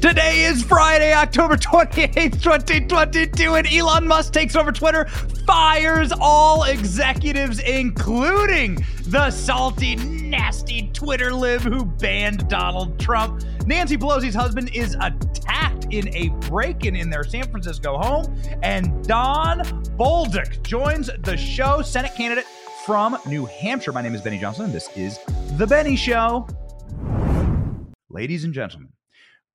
Today is Friday, October 28th, 2022, and Elon Musk takes over Twitter, fires all executives, including the salty, nasty Twitter lib who banned Donald Trump. Nancy Pelosi's husband is attacked in a break in in their San Francisco home, and Don Bolduc joins the show, Senate candidate from New Hampshire. My name is Benny Johnson, and this is The Benny Show. Ladies and gentlemen,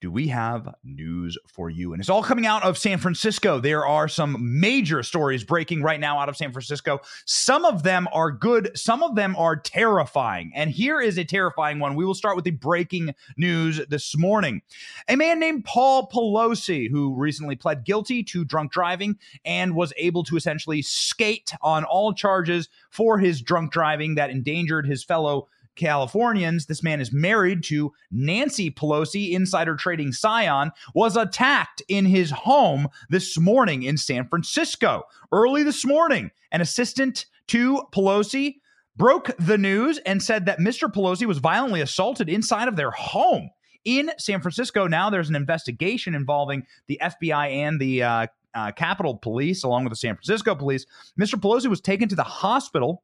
do we have news for you? And it's all coming out of San Francisco. There are some major stories breaking right now out of San Francisco. Some of them are good, some of them are terrifying. And here is a terrifying one. We will start with the breaking news this morning. A man named Paul Pelosi, who recently pled guilty to drunk driving and was able to essentially skate on all charges for his drunk driving that endangered his fellow Californians. This man is married to Nancy Pelosi, insider trading scion, was attacked in his home this morning in San Francisco. Early this morning, an assistant to Pelosi broke the news and said that Mr. Pelosi was violently assaulted inside of their home in San Francisco. Now there's an investigation involving the FBI and the uh, uh, Capitol Police, along with the San Francisco Police. Mr. Pelosi was taken to the hospital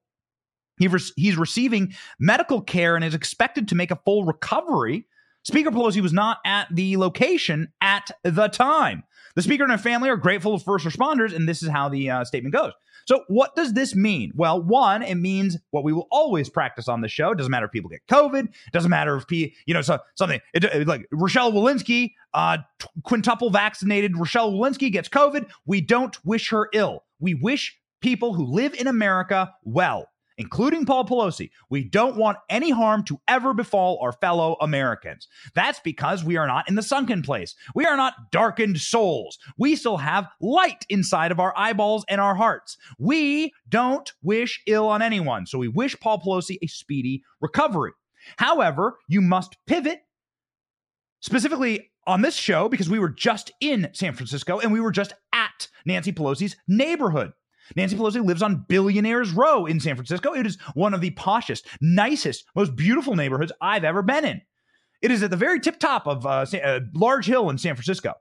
he re- he's receiving medical care and is expected to make a full recovery. Speaker Pelosi was not at the location at the time. The speaker and her family are grateful to first responders, and this is how the uh, statement goes. So, what does this mean? Well, one, it means what we will always practice on the show. It doesn't matter if people get COVID. It doesn't matter if p, you know so, something it, it, like Rochelle Walensky, uh, t- quintuple vaccinated Rochelle Walensky gets COVID. We don't wish her ill. We wish people who live in America well including Paul Pelosi, we don't want any harm to ever befall our fellow Americans. That's because we are not in the sunken place. We are not darkened souls. We still have light inside of our eyeballs and our hearts. We don't wish ill on anyone. So we wish Paul Pelosi a speedy recovery. However, you must pivot specifically on this show because we were just in San Francisco and we were just at Nancy Pelosi's neighborhood. Nancy Pelosi lives on Billionaires Row in San Francisco. It is one of the poshest, nicest, most beautiful neighborhoods I've ever been in. It is at the very tip top of uh, a large hill in San Francisco.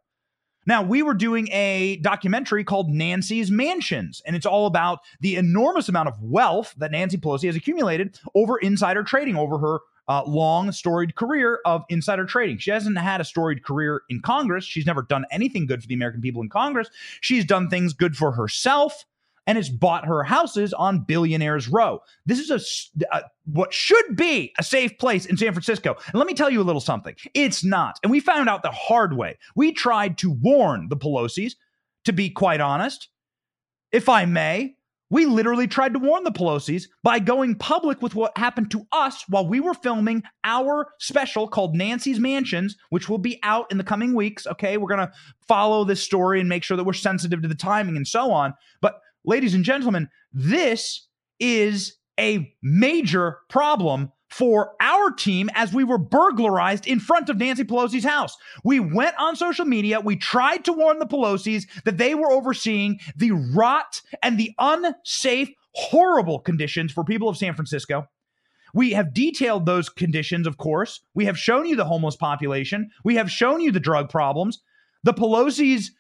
Now, we were doing a documentary called Nancy's Mansions, and it's all about the enormous amount of wealth that Nancy Pelosi has accumulated over insider trading over her uh, long storied career of insider trading. She hasn't had a storied career in Congress. She's never done anything good for the American people in Congress. She's done things good for herself and has bought her houses on Billionaires Row. This is a, a, what should be a safe place in San Francisco. And let me tell you a little something. It's not. And we found out the hard way. We tried to warn the Pelosi's, to be quite honest. If I may, we literally tried to warn the Pelosi's by going public with what happened to us while we were filming our special called Nancy's Mansions, which will be out in the coming weeks. Okay, we're going to follow this story and make sure that we're sensitive to the timing and so on. But ladies and gentlemen, this is a major problem for our team as we were burglarized in front of Nancy Pelosi's house. We went on social media. We tried to warn the Pelosi's that they were overseeing the rot and the unsafe, horrible conditions for people of San Francisco. We have detailed those conditions, of course. We have shown you the homeless population. We have shown you the drug problems. The Pelosi's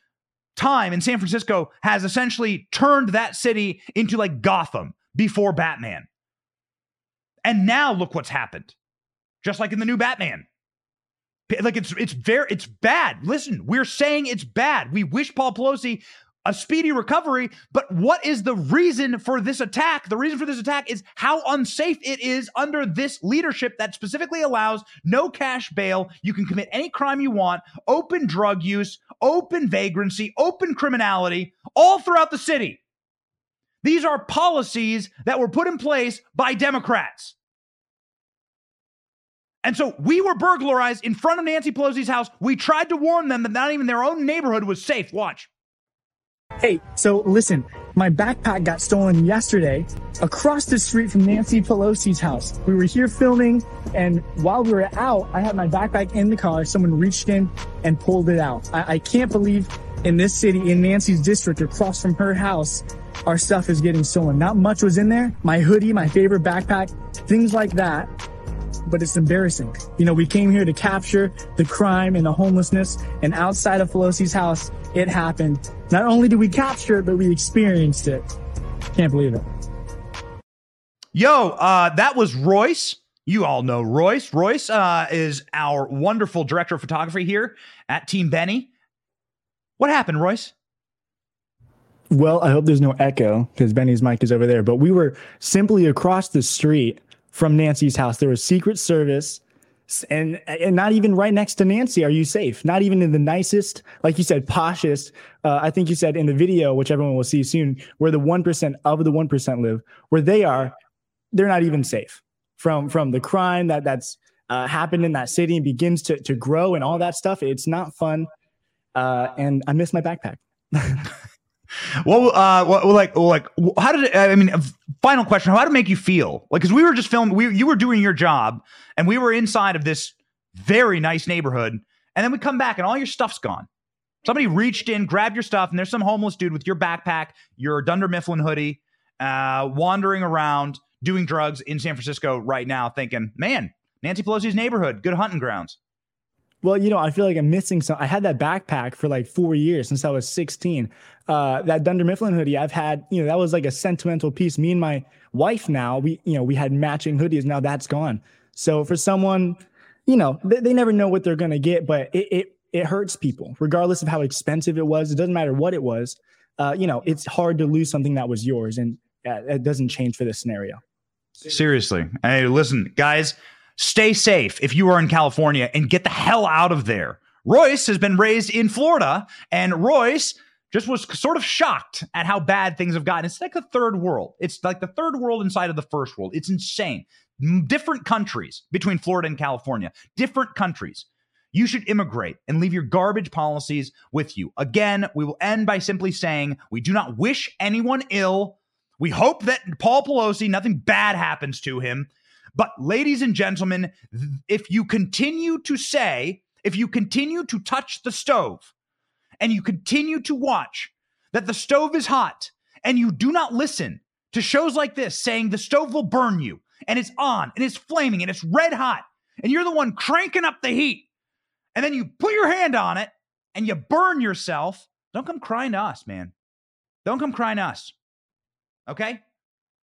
time in San Francisco has essentially turned that city into like Gotham before Batman. And now look what's happened. Just like in the new Batman. Like it's it's very it's bad. Listen, we're saying it's bad. We wish Paul Pelosi a speedy recovery. But what is the reason for this attack? The reason for this attack is how unsafe it is under this leadership that specifically allows no cash bail. You can commit any crime you want, open drug use, open vagrancy, open criminality, all throughout the city. These are policies that were put in place by Democrats. And so we were burglarized in front of Nancy Pelosi's house. We tried to warn them that not even their own neighborhood was safe. Watch. Hey, so listen, my backpack got stolen yesterday across the street from Nancy Pelosi's house. We were here filming, and while we were out, I had my backpack in the car. Someone reached in and pulled it out. I, I can't believe in this city, in Nancy's district, across from her house, our stuff is getting stolen. Not much was in there. My hoodie, my favorite backpack, things like that. but it's embarrassing. You know, we came here to capture the crime and the homelessness, and outside of Pelosi's house, it happened. Not only did we capture it, but we experienced it. Can't believe it. Yo, uh, that was Royce. You all know Royce. Royce uh, is our wonderful director of photography here at Team Benny. What happened, Royce? Well, I hope there's no echo because Benny's mic is over there. But we were simply across the street from Nancy's house. There was Secret Service, and and not even right next to Nancy. Are you safe? Not even in the nicest, like you said, poshest. Uh, I think you said in the video, which everyone will see soon, where the one percent of the one percent live, where they are, they're not even safe from from the crime that that's uh, happened in that city and begins to to grow and all that stuff. It's not fun, uh, and I miss my backpack. Well, uh, well, like, like, how did I mean? Final question: How did it make you feel? Like, because we were just filming, we you were doing your job, and we were inside of this very nice neighborhood, and then we come back, and all your stuff's gone. Somebody reached in, grabbed your stuff, and there's some homeless dude with your backpack, your Dunder Mifflin hoodie, uh, wandering around doing drugs in San Francisco right now, thinking, "Man, Nancy Pelosi's neighborhood, good hunting grounds." Well, you know, I feel like I'm missing some. I had that backpack for like four years since I was 16. Uh, that Dunder Mifflin hoodie, I've had, you know, that was like a sentimental piece. Me and my wife now, we, you know, we had matching hoodies. Now that's gone. So for someone, you know, they, they never know what they're going to get, but it, it, it hurts people regardless of how expensive it was. It doesn't matter what it was. Uh, you know, it's hard to lose something that was yours. And it doesn't change for this scenario. Seriously. Hey, listen, guys, Stay safe if you are in California and get the hell out of there. Royce has been raised in Florida, and Royce just was sort of shocked at how bad things have gotten. It's like the third world. It's like the third world inside of the first world. It's insane. Different countries between Florida and California, different countries. You should immigrate and leave your garbage policies with you. Again, we will end by simply saying we do not wish anyone ill. We hope that Paul Pelosi, nothing bad happens to him. But, ladies and gentlemen, if you continue to say, if you continue to touch the stove and you continue to watch that the stove is hot and you do not listen to shows like this saying the stove will burn you and it's on and it's flaming and it's red hot and you're the one cranking up the heat and then you put your hand on it and you burn yourself, don't come crying to us, man. Don't come crying to us. Okay?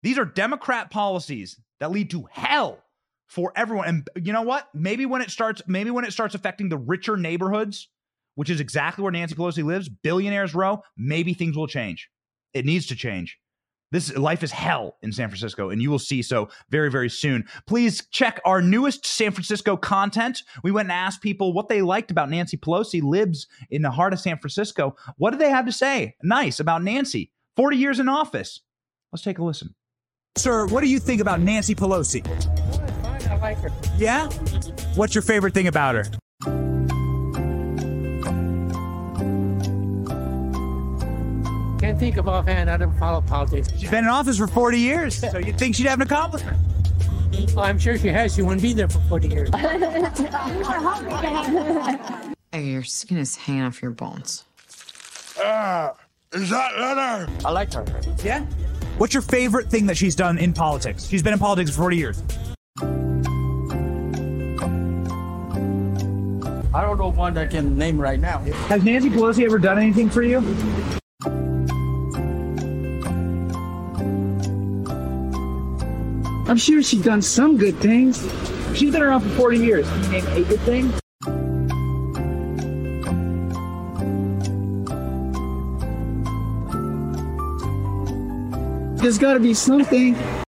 These are Democrat policies that lead to hell for everyone. And you know what? Maybe when it starts, maybe when it starts affecting the richer neighborhoods, which is exactly where Nancy Pelosi lives, billionaires row, maybe things will change. It needs to change. This life is hell in San Francisco, and you will see so very, very soon. Please check our newest San Francisco content. We went and asked people what they liked about Nancy Pelosi, lives in the heart of San Francisco. What did they have to say nice about Nancy? 40 years in office. Let's take a listen. Sir, what do you think about Nancy Pelosi? fine. I like her. Yeah? What's your favorite thing about her? Can't think of offhand. I don't follow politics. She's been in office for 40 years, so you'd think she'd have an accomplishment. Well, I'm sure she has. She wouldn't be there for 40 years. Hey, your skin is hanging off your bones. Uh, is that leather? I like her. Yeah? What's your favorite thing that she's done in politics? She's been in politics for 40 years. I don't know one I can name right now. Has Nancy Pelosi ever done anything for you? I'm sure she's done some good things. She's been around for 40 years. Can you name a good thing? There's got to be something.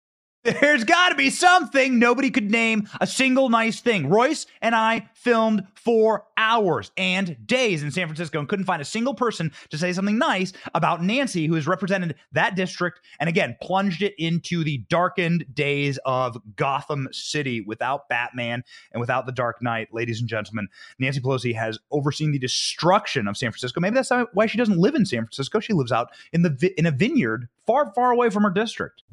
There's got to be something. Nobody could name a single nice thing. Royce and I filmed for hours and days in San Francisco and couldn't find a single person to say something nice about Nancy, who has represented that district and again plunged it into the darkened days of Gotham City without Batman and without the Dark Knight. Ladies and gentlemen, Nancy Pelosi has overseen the destruction of San Francisco. Maybe that's why she doesn't live in San Francisco. She lives out in the in a vineyard far, far away from her district.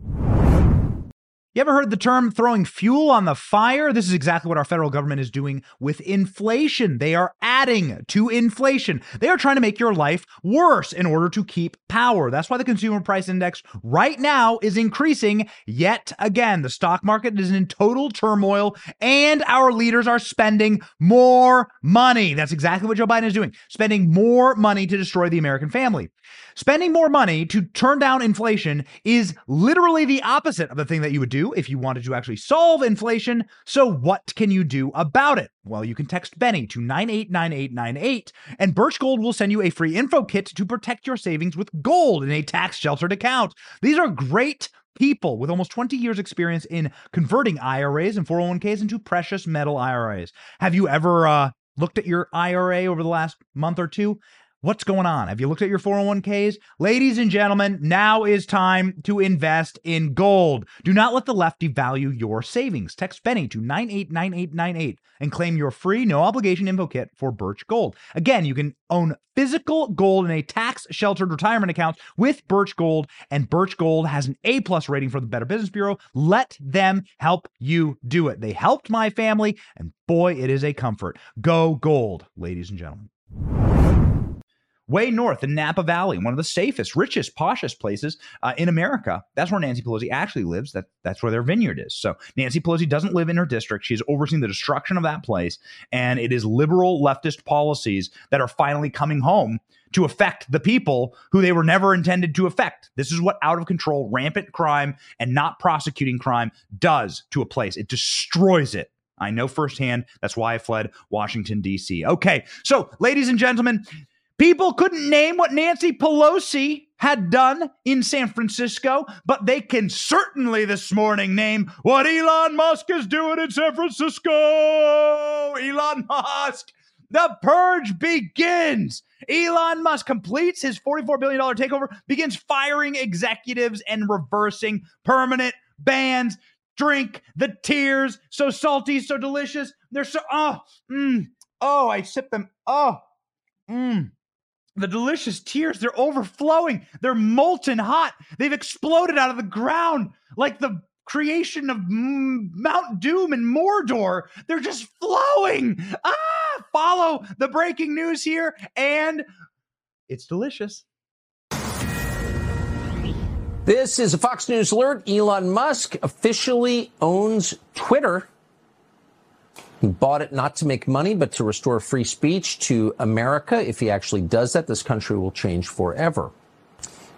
You ever heard the term throwing fuel on the fire? This is exactly what our federal government is doing with inflation. They are adding to inflation. They are trying to make your life worse in order to keep power. That's why the consumer price index right now is increasing yet again. The stock market is in total turmoil and our leaders are spending more money. That's exactly what Joe Biden is doing, spending more money to destroy the American family. Spending more money to turn down inflation is literally the opposite of the thing that you would do if you wanted to actually solve inflation. So, what can you do about it? Well, you can text Benny to 989898, and Birch Gold will send you a free info kit to protect your savings with gold in a tax sheltered account. These are great people with almost 20 years experience in converting IRAs and 401ks into precious metal IRAs. Have you ever uh, looked at your IRA over the last month or two? What's going on? Have you looked at your 401ks? Ladies and gentlemen, now is time to invest in gold. Do not let the left devalue your savings. Text Benny to 989898 and claim your free, no obligation info kit for Birch Gold. Again, you can own physical gold in a tax sheltered retirement account with Birch Gold, and Birch Gold has an A plus rating from the Better Business Bureau. Let them help you do it. They helped my family, and boy, it is a comfort. Go gold, ladies and gentlemen way north in Napa Valley, one of the safest, richest, poshest places uh, in America. That's where Nancy Pelosi actually lives. That that's where their vineyard is. So Nancy Pelosi doesn't live in her district. She's overseeing the destruction of that place, and it is liberal leftist policies that are finally coming home to affect the people who they were never intended to affect. This is what out of control, rampant crime and not prosecuting crime does to a place. It destroys it. I know firsthand. That's why I fled Washington, D.C. Okay, so ladies and gentlemen, People couldn't name what Nancy Pelosi had done in San Francisco, but they can certainly this morning name what Elon Musk is doing in San Francisco. Elon Musk. The purge begins. Elon Musk completes his $44 billion takeover, begins firing executives and reversing permanent bans. Drink the tears, so salty, so delicious. They're so, oh, mm, oh, I sip them. Oh, mm the delicious tears they're overflowing they're molten hot they've exploded out of the ground like the creation of mount doom and mordor. They're just flowing. Ah follow the breaking news here and it's delicious. This is a fox news alert. Elon musk officially owns twitter he bought it not to make money, but to restore free speech to America. If he actually does that, this country will change forever.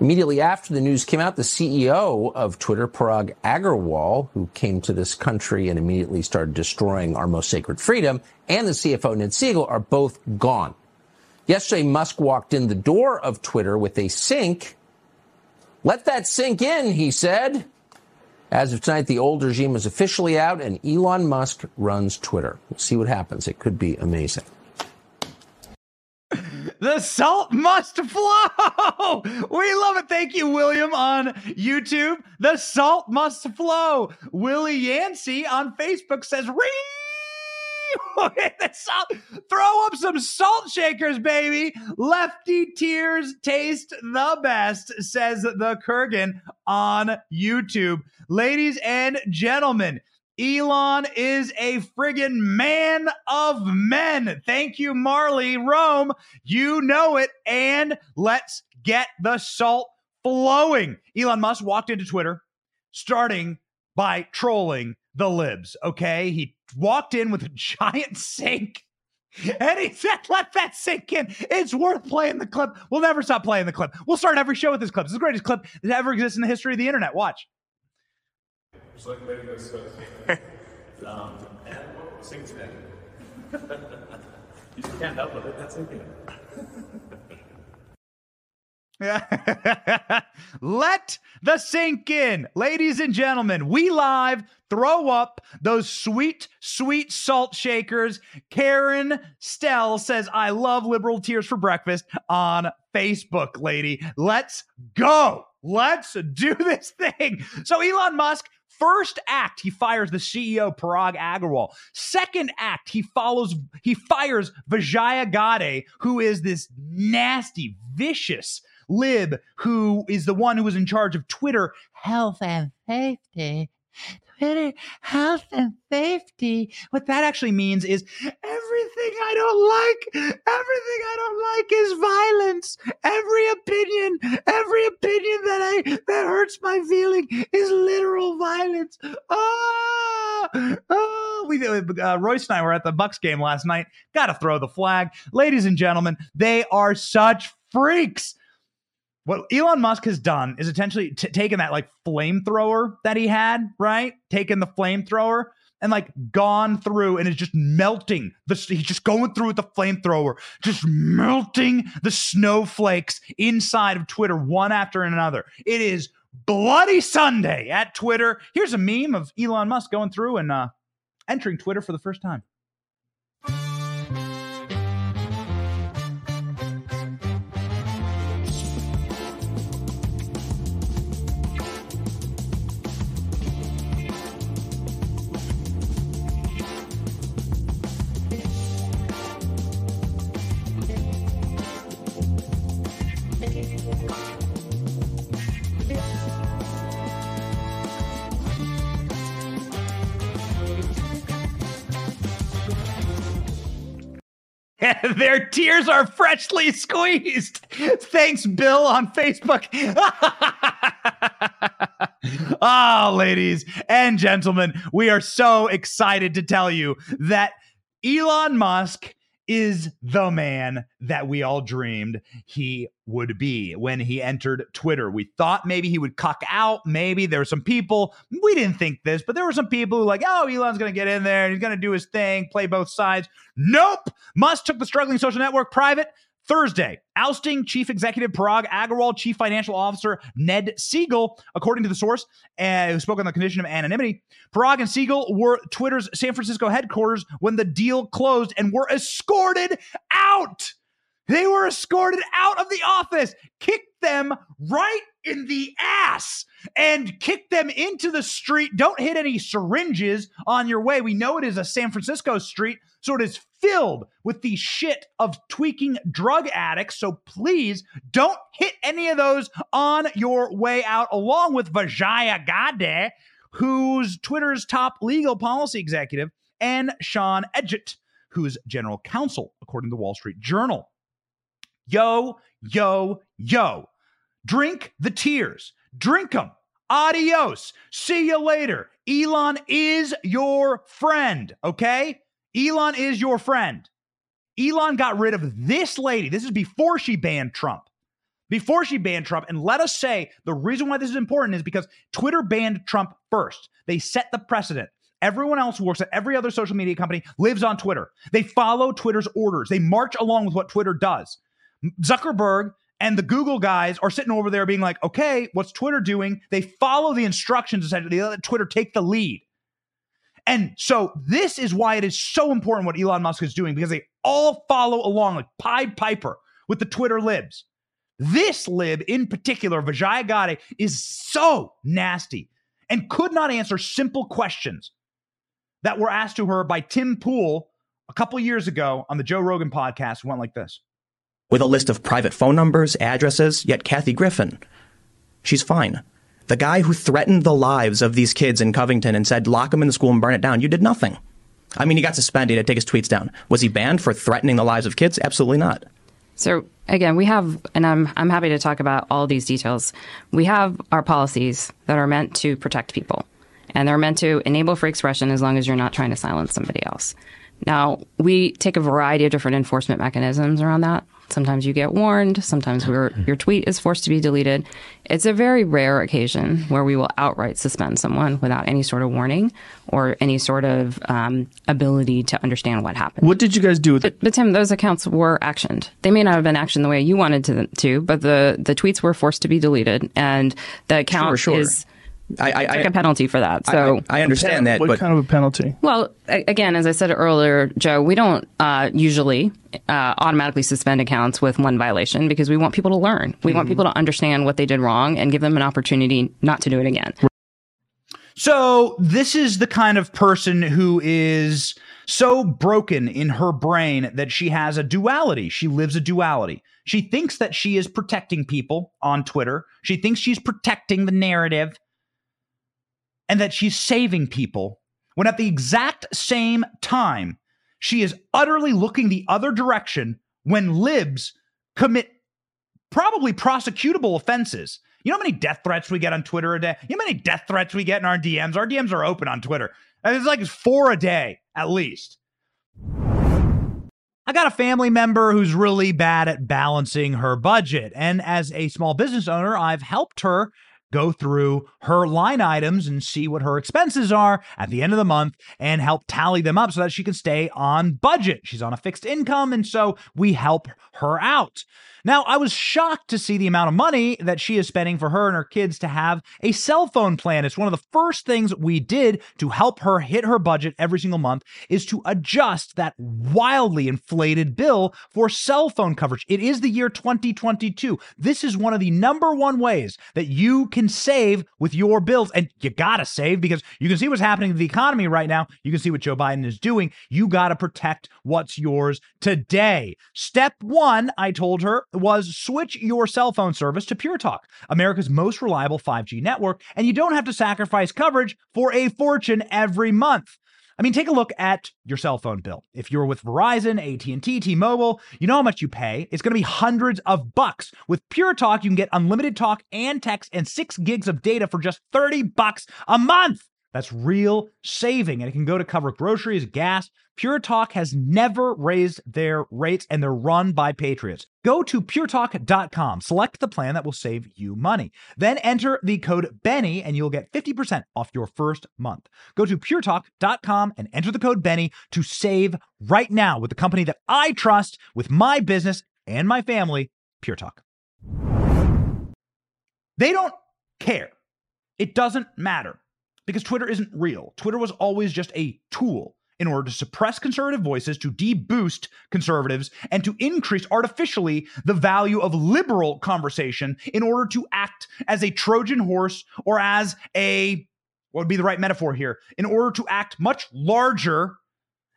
Immediately after the news came out, the CEO of Twitter, Parag Agrawal, who came to this country and immediately started destroying our most sacred freedom, and the CFO, Ned Segal, are both gone. Yesterday, Musk walked in the door of Twitter with a sink. Let that sink in, he said. As of tonight, the old regime is officially out and Elon Musk runs Twitter. We'll see what happens. It could be amazing. The salt must flow. We love it. Thank you, William, on YouTube. The salt must flow. Willie Yancey on Facebook says, Throw up some salt shakers, baby. Lefty tears taste the best, says the Kurgan on YouTube. Ladies and gentlemen, Elon is a friggin' man of men. Thank you, Marley Rome. You know it. And let's get the salt flowing. Elon Musk walked into Twitter starting by trolling the libs. Okay. He walked in with a giant sink and he said, let that sink in. It's worth playing the clip. We'll never stop playing the clip. We'll start every show with this clip. It's the greatest clip that ever exists in the history of the internet. Watch. Um, you can't help it. That's sinking. Let the sink in. Ladies and gentlemen, we live throw up those sweet, sweet salt shakers. Karen Stell says, I love liberal tears for breakfast on Facebook, lady. Let's go. Let's do this thing. So, Elon Musk First act, he fires the CEO Parag Agrawal. Second act, he follows, he fires Vijaya Gadde, who is this nasty, vicious lib who is the one who was in charge of Twitter health and safety. Twitter health and safety. What that actually means is everything I don't like, everything I don't like is violence. Every opinion, every opinion that I that hurts my feeling is literal violence. Oh, oh. We uh, uh, Royce and I were at the Bucks game last night. Got to throw the flag, ladies and gentlemen. They are such freaks what Elon Musk has done is essentially t- taken that like flamethrower that he had, right? Taken the flamethrower and like gone through and is just melting the he's just going through with the flamethrower, just melting the snowflakes inside of Twitter one after another. It is bloody Sunday at Twitter. Here's a meme of Elon Musk going through and uh entering Twitter for the first time. Their tears are freshly squeezed. Thanks, Bill, on Facebook. Ah, oh, ladies and gentlemen, we are so excited to tell you that Elon Musk is the man that we all dreamed he would be when he entered Twitter. We thought maybe he would cuck out. Maybe there were some people, we didn't think this, but there were some people who like, oh, Elon's going to get in there and he's going to do his thing, play both sides. Nope. Musk took the struggling social network private, Thursday, ousting Chief Executive Parag Agrawal, Chief Financial Officer Ned Segal, according to the source, uh, who spoke on the condition of anonymity. Parag and Segal were Twitter's San Francisco headquarters when the deal closed and were escorted out. They were escorted out of the office, kicked them right in the ass, and kicked them into the street. Don't hit any syringes on your way. We know it is a San Francisco street, so it is filled with the shit of tweaking drug addicts. So please don't hit any of those on your way out, along with Vijaya Gadde, who's Twitter's top legal policy executive, and Sean Edgett, who's general counsel, according to the Wall Street Journal. Yo, yo, yo. Drink the tears. Drink them. Adios. See you later. Elon is your friend, okay? Elon is your friend. Elon got rid of this lady. This is before she banned Trump. Before she banned Trump. And let us say the reason why this is important is because Twitter banned Trump first. They set the precedent. Everyone else who works at every other social media company lives on Twitter. They follow Twitter's orders, they march along with what Twitter does. Zuckerberg and the Google guys are sitting over there being like, okay, what's Twitter doing? They follow the instructions essentially. They let Twitter take the lead. And so this is why it is so important what Elon Musk is doing because they all follow along like Pied Piper with the Twitter libs. This lib in particular, Vijaya Gadde, is so nasty and could not answer simple questions that were asked to her by Tim Pool a couple years ago on the Joe Rogan podcast. Went like this with a list of private phone numbers, addresses, yet Kathy Griffin, she's fine. The guy who threatened the lives of these kids in Covington and said, lock them in the school and burn it down, you did nothing. I mean, he got suspended, he had to take his tweets down. Was he banned for threatening the lives of kids? Absolutely not. So again, we have, and I'm I'm happy to talk about all these details. We have our policies that are meant to protect people, and they're meant to enable free expression as long as you're not trying to silence somebody else. Now, we take a variety of different enforcement mechanisms around that. Sometimes you get warned. Sometimes your tweet is forced to be deleted. It's a very rare occasion where we will outright suspend someone without any sort of warning or any sort of um, ability to understand what happened. What did you guys do with but, it? But Tim, those accounts were actioned. They may not have been actioned the way you wanted to, to but the, the tweets were forced to be deleted, and the account sure, sure. is I, I, I, a penalty for that. So I, I understand that. What but, kind of a penalty? Well, again, as I said earlier, Joe, we don't uh, usually uh, automatically suspend accounts with one violation because we want people to learn. We mm-hmm. want people to understand what they did wrong and give them an opportunity not to do it again. So this is the kind of person who is so broken in her brain that she has a duality. She lives a duality. She thinks that she is protecting people on Twitter. She thinks she's protecting the narrative and that she's saving people when at the exact same time she is utterly looking the other direction when libs commit probably prosecutable offenses. You know how many death threats we get on Twitter a day? You know how many death threats we get in our DMs? Our DMs are open on Twitter. Uh, it's like four a day at least. I got a family member who's really bad at balancing her budget. And as a small business owner, I've helped her go through her line items and see what her expenses are at the end of the month and help tally them up so that she can stay on budget. She's on a fixed income, and so we help her out. Now, I was shocked to see the amount of money that she is spending for her and her kids to have a cell phone plan. It's one of the first things we did to help her hit her budget every single month is to adjust that wildly inflated bill for cell phone coverage. It is the year 2022. This is one of the number one ways that you can save with your bills. And you got to save because you can see what's happening to the economy right now. You can see what Joe Biden is doing. You got to protect what's yours today. Step one, I told her, was switch your cell phone service to Pure Talk, America's most reliable 5G network, and you don't have to sacrifice coverage for a fortune every month. I mean, take a look at your cell phone bill. If you're with Verizon, AT&T, T-Mobile, you know how much you pay. It's going to be hundreds of bucks. With Pure Talk, you can get unlimited talk and text and 6 gigs of data for just 30 bucks a month. That's real saving, and it can go to cover groceries, gas. Pure Talk has never raised their rates, and they're run by patriots. Go to puretalk.com, select the plan that will save you money. Then enter the code Benny, and you'll get 50% off your first month. Go to puretalk.com and enter the code Benny to save right now with the company that I trust with my business and my family, Pure Talk. They don't care. It doesn't matter because Twitter isn't real. Twitter was always just a tool in order to suppress conservative voices, to deboost conservatives, and to increase artificially the value of liberal conversation in order to act as a Trojan horse or as a, what would be the right metaphor here, in order to act much larger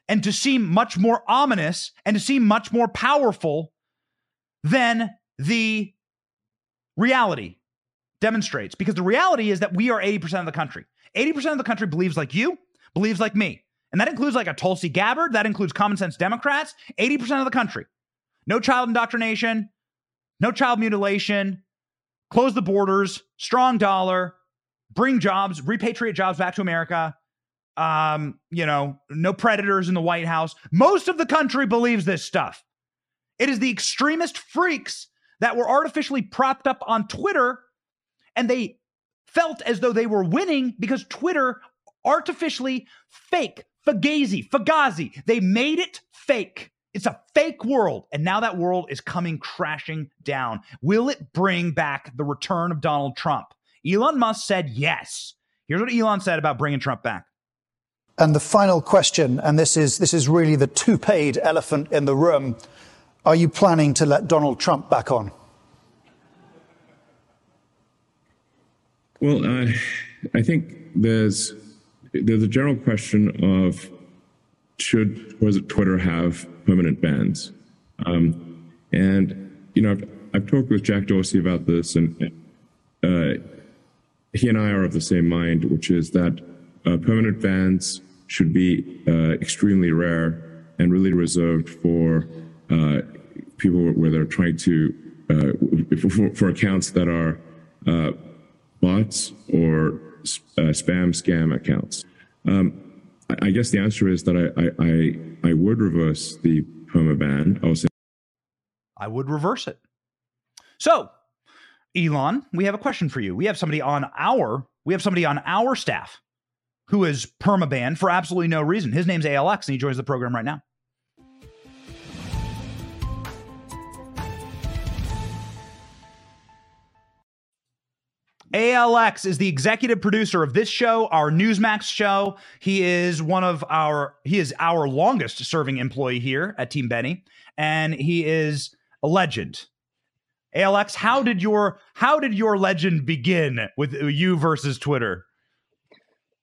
and to seem much more ominous and to seem much more powerful than the reality demonstrates. Because the reality is that we are 80% of the country. 80% of the country believes like you, believes like me. And that includes like a Tulsi Gabbard, that includes common sense Democrats, 80% of the country. No child indoctrination, no child mutilation, close the borders, strong dollar, bring jobs, repatriate jobs back to America. Um, you know, no predators in the White House. Most of the country believes this stuff. It is the extremist freaks that were artificially propped up on Twitter and they felt as though they were winning because Twitter artificially fake, Fugazi, Fugazi, they made it fake. It's a fake world. And now that world is coming crashing down. Will it bring back the return of Donald Trump? Elon Musk said yes. Here's what Elon said about bringing Trump back. And the final question, and this is this is really the two-paid elephant in the room: Are you planning to let Donald Trump back on? Well, uh, I think there's there's a general question of should was it Twitter have permanent bans, um, and you know I've, I've, talked with Jack Dorsey about this, and uh, he and I are of the same mind, which is that uh, permanent bans should be uh, extremely rare and really reserved for uh, people where they're trying to uh, for, for, accounts that are bots or uh, spam scam accounts? Um, I guess the answer is that I, I, I, I would reverse the perma ban. I, I would reverse it. So, Elon, we have a question for you. We have somebody on our we have somebody on our staff who is perma banned for absolutely no reason. His name's ALX, and he joins the program right now. ALX is the executive producer of this show, our Newsmax show. He is one of our he is our longest serving employee here at Team Benny, and he is a legend. ALX, how did your how did your legend begin with you versus Twitter?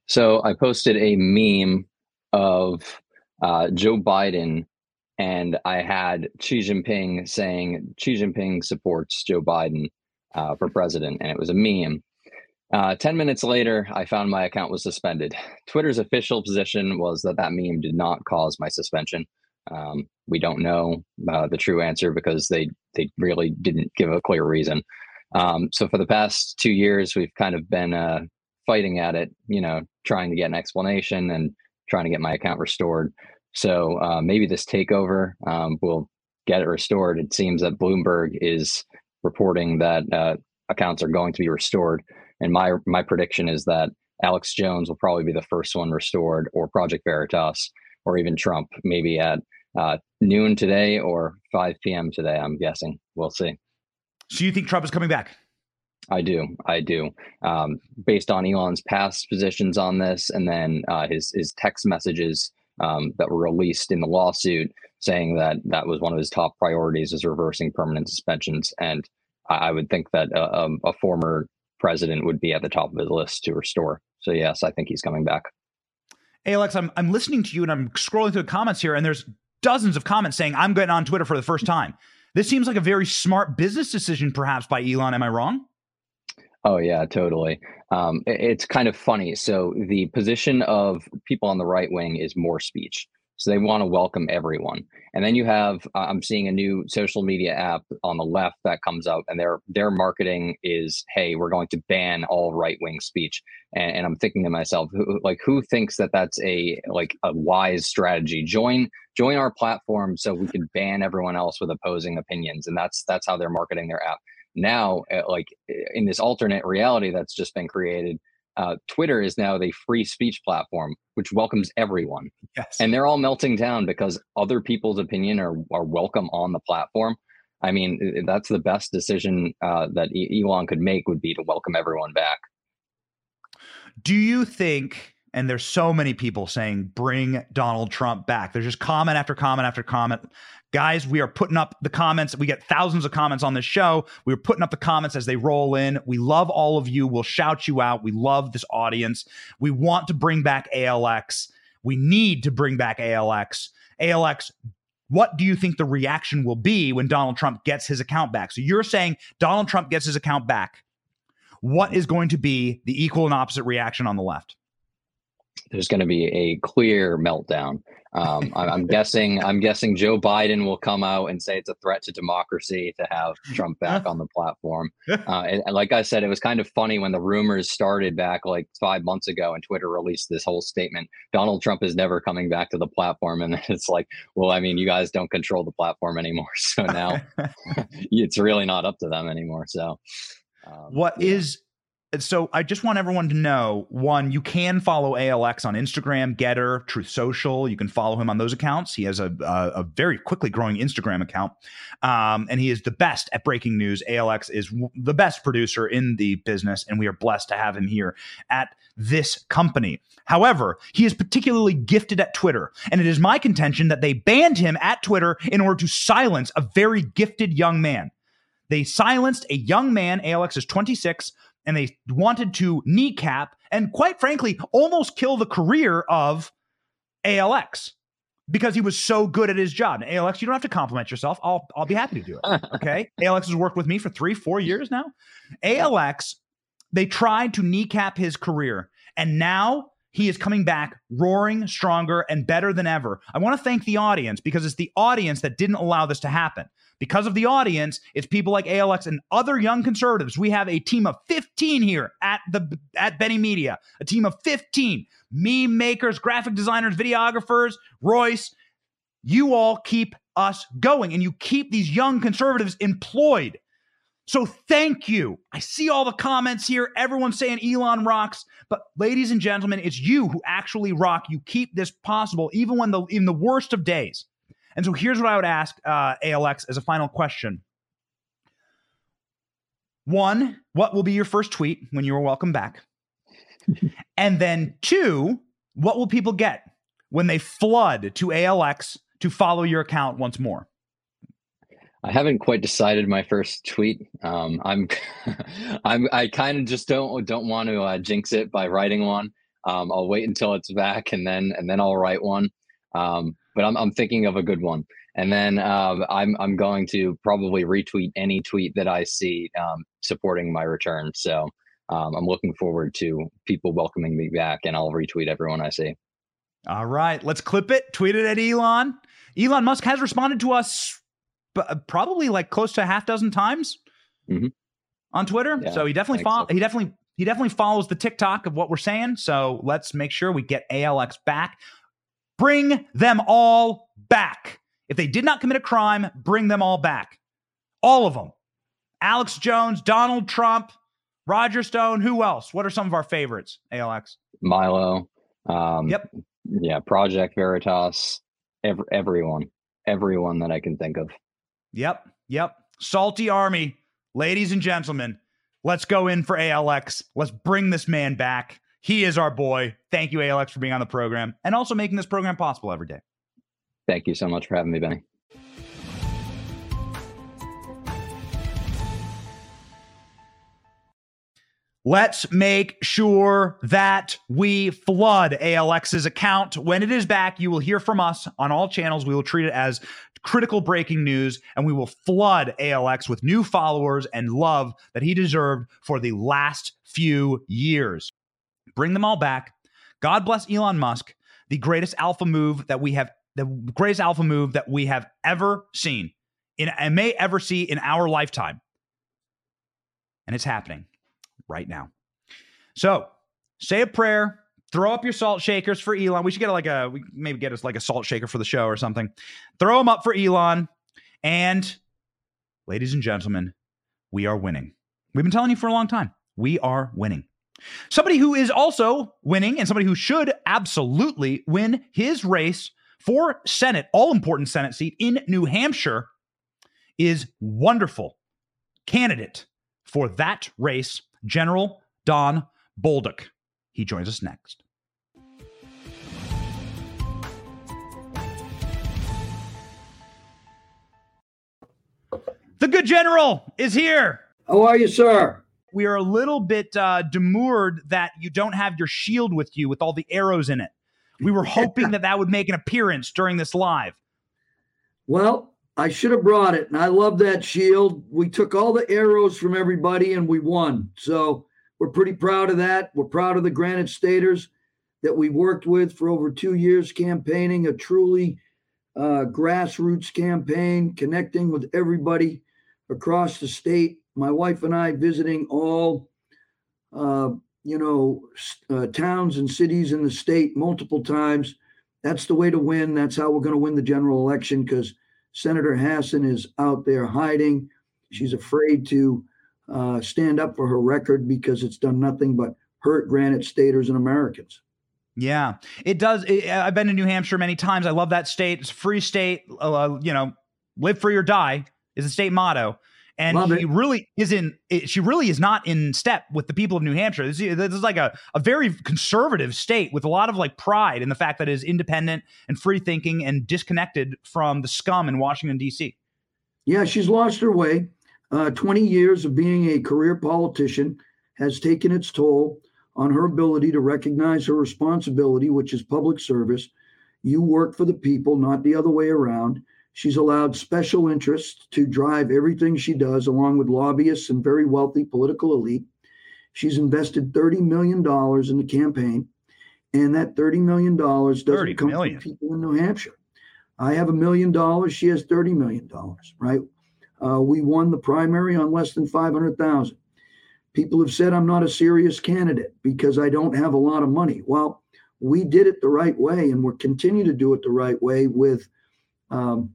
So I posted a meme of uh, Joe Biden, and I had Xi Jinping saying Xi Jinping supports Joe Biden uh, for president, and it was a meme. Uh, 10 minutes later, I found my account was suspended. Twitter's official position was that that meme did not cause my suspension. Um, we don't know uh, the true answer because they they really didn't give a clear reason. Um, so for the past two years, we've kind of been uh, fighting at it, you know, trying to get an explanation and trying to get my account restored. So uh, maybe this takeover um, will get it restored. It seems that Bloomberg is reporting that uh, accounts are going to be restored, and my my prediction is that Alex Jones will probably be the first one restored, or Project Veritas, or even Trump, maybe at uh, noon today or 5 p.m. today. I'm guessing. We'll see. So you think Trump is coming back? I do. I do. Um, based on Elon's past positions on this, and then uh, his his text messages um, that were released in the lawsuit, saying that that was one of his top priorities is reversing permanent suspensions. And I, would think that a, um, a former president would be at the top of his list to restore. So yes, I think he's coming back. Hey Alex, I'm I'm listening to you and I'm scrolling through the comments here, and there's dozens of comments saying I'm getting on Twitter for the first time. This seems like a very smart business decision, perhaps by Elon. Am I wrong? Oh yeah, totally. Um, it's kind of funny. So the position of people on the right wing is more speech. So they want to welcome everyone. And then you have uh, I'm seeing a new social media app on the left that comes up, and their their marketing is, "Hey, we're going to ban all right wing speech." And, and, I'm thinking to myself, who, like, who thinks that that's a like a wise strategy? Join join our platform so we can ban everyone else with opposing opinions, and that's that's how they're marketing their app now uh, like in this alternate reality that's just been created uh, twitter is now the free speech platform which welcomes everyone. Yes. and they're all melting down because other people's opinion are, are welcome on the platform. I mean that's the best decision uh, that elon could make would be to welcome everyone back. Do you think and there's so many people saying bring Donald Trump back. There's just comment after comment after comment. Guys, we are putting up the comments. We get thousands of comments on this show. We're putting up the comments as they roll in. We love all of you. We'll shout you out. We love this audience. We want to bring back ALX. We need to bring back ALX. ALX, what do you think the reaction will be when Donald Trump gets his account back? So you're saying Donald Trump gets his account back. What is going to be the equal and opposite reaction on the left? There's going to be a clear meltdown. Um, I'm guessing. I'm guessing Joe Biden will come out and say it's a threat to democracy to have Trump back on the platform. Uh, and, and, like I said, it was kind of funny when the rumors started back like five months ago, and Twitter released this whole statement: Donald Trump is never coming back to the platform. And it's like, well, I mean, you guys don't control the platform anymore, so now it's really not up to them anymore. So, um, what yeah. is so I just want everyone to know one, you can follow ALX on Instagram, Gettr, Truth Social. You can follow him on those accounts. He has a, a, a very quickly growing Instagram account, um, and he is the best at breaking news. ALX is w- the best producer in the business, and we are blessed to have him here at this company. However, he is particularly gifted at Twitter, and it is my contention that they banned him at Twitter in order to silence a very gifted young man. They silenced a young man, ALX is 26, and they wanted to kneecap and quite frankly almost kill the career of ALX because he was so good at his job. And ALX, you don't have to compliment yourself. I'll I'll be happy to do it. Okay. ALX has worked with me for three, four years now. ALX, they tried to kneecap his career, and now he is coming back roaring, stronger, and better than ever. I want to thank the audience because it's the audience that didn't allow this to happen because of the audience, it's people like ALX and other young conservatives. We have a team of 15 here at the at Benny Media, a team of 15 meme makers, graphic designers, videographers, Royce. You all keep us going and you keep these young conservatives employed. So thank you. I see all the comments here. Everyone's saying Elon rocks, but ladies and gentlemen, it's you who actually rock. You keep this possible even when the in the worst of days. And so here's what I would ask uh, ALX as a final question. One, what will be your first tweet when you are welcome back? and then two, what will people get when they flood to ALX to follow your account once more? I haven't quite decided my first tweet. Um, I'm, I'm, I kind of just don't don't want to uh, jinx it by writing one. Um, I'll wait until it's back and then and then I'll write one. Um, but I'm, I'm thinking of a good one. And then uh, I'm I'm going to probably retweet any tweet that I see um, supporting my return. So um, I'm looking forward to people welcoming me back, and I'll retweet everyone I see. All right, let's clip it. Tweet it at Elon. Elon Musk has responded to us probably like close to a half dozen times mm-hmm. on Twitter. Yeah, so he definitely follow, so. he definitely he definitely follows the TikTok of what we're saying. So let's make sure we get ALX back. Bring them all back. If they did not commit a crime, bring them all back. All of them. Alex Jones, Donald Trump, Roger Stone. Who else? What are some of our favorites? ALX. Milo. Um, yep. Yeah. Project Veritas. Every, everyone. Everyone that I can think of. Yep. Yep. Salty Army. Ladies and gentlemen, let's go in for ALX. Let's bring this man back. He is our boy. Thank you, ALX, for being on the program and also making this program possible every day. Thank you so much for having me, Benny. Let's make sure that we flood ALX's account. When it is back, you will hear from us on all channels. We will treat it as critical breaking news and we will flood ALX with new followers and love that he deserved for the last few years. Bring them all back. God bless Elon Musk, the greatest alpha move that we have, the greatest alpha move that we have ever seen in, and may ever see in our lifetime. And it's happening right now. So say a prayer, throw up your salt shakers for Elon. We should get like a, maybe get us like a salt shaker for the show or something. Throw them up for Elon. And ladies and gentlemen, we are winning. We've been telling you for a long time. We are winning. Somebody who is also winning and somebody who should absolutely win his race for Senate, all important Senate seat in New Hampshire, is wonderful candidate for that race, General Don Bolduc. He joins us next. The good general is here. How are you, sir? We are a little bit uh, demurred that you don't have your shield with you with all the arrows in it. We were hoping that that would make an appearance during this live. Well, I should have brought it, and I love that shield. We took all the arrows from everybody, and we won. So we're pretty proud of that. We're proud of the Granite Staters that we worked with for over two years, campaigning a truly uh, grassroots campaign, connecting with everybody across the state. My wife and I visiting all, uh, you know, uh, towns and cities in the state multiple times. That's the way to win. That's how we're going to win the general election because Senator Hassan is out there hiding. She's afraid to uh, stand up for her record because it's done nothing but hurt Granite Staters and Americans. Yeah, it does. It, I've been to New Hampshire many times. I love that state. It's a free state. Uh, you know, live free or die is the state motto. And love she it. really is in. She really is not in step with the people of New Hampshire. This, this is like a, a very conservative state with a lot of like pride in the fact that it is independent and free thinking and disconnected from the scum in Washington D.C. Yeah, she's lost her way. Uh, 20 years of being a career politician has taken its toll on her ability to recognize her responsibility, which is public service. You work for the people, not the other way around. She's allowed special interests to drive everything she does, along with lobbyists and very wealthy political elite. She's invested $30 million in the campaign, and that $30 million doesn't come million. from people in New Hampshire. I have a million dollars. She has $30 million, right? Uh, we won the primary on less than 500,000. People have said I'm not a serious candidate because I don't have a lot of money. Well, we did it the right way, and we're continue to do it the right way with, um,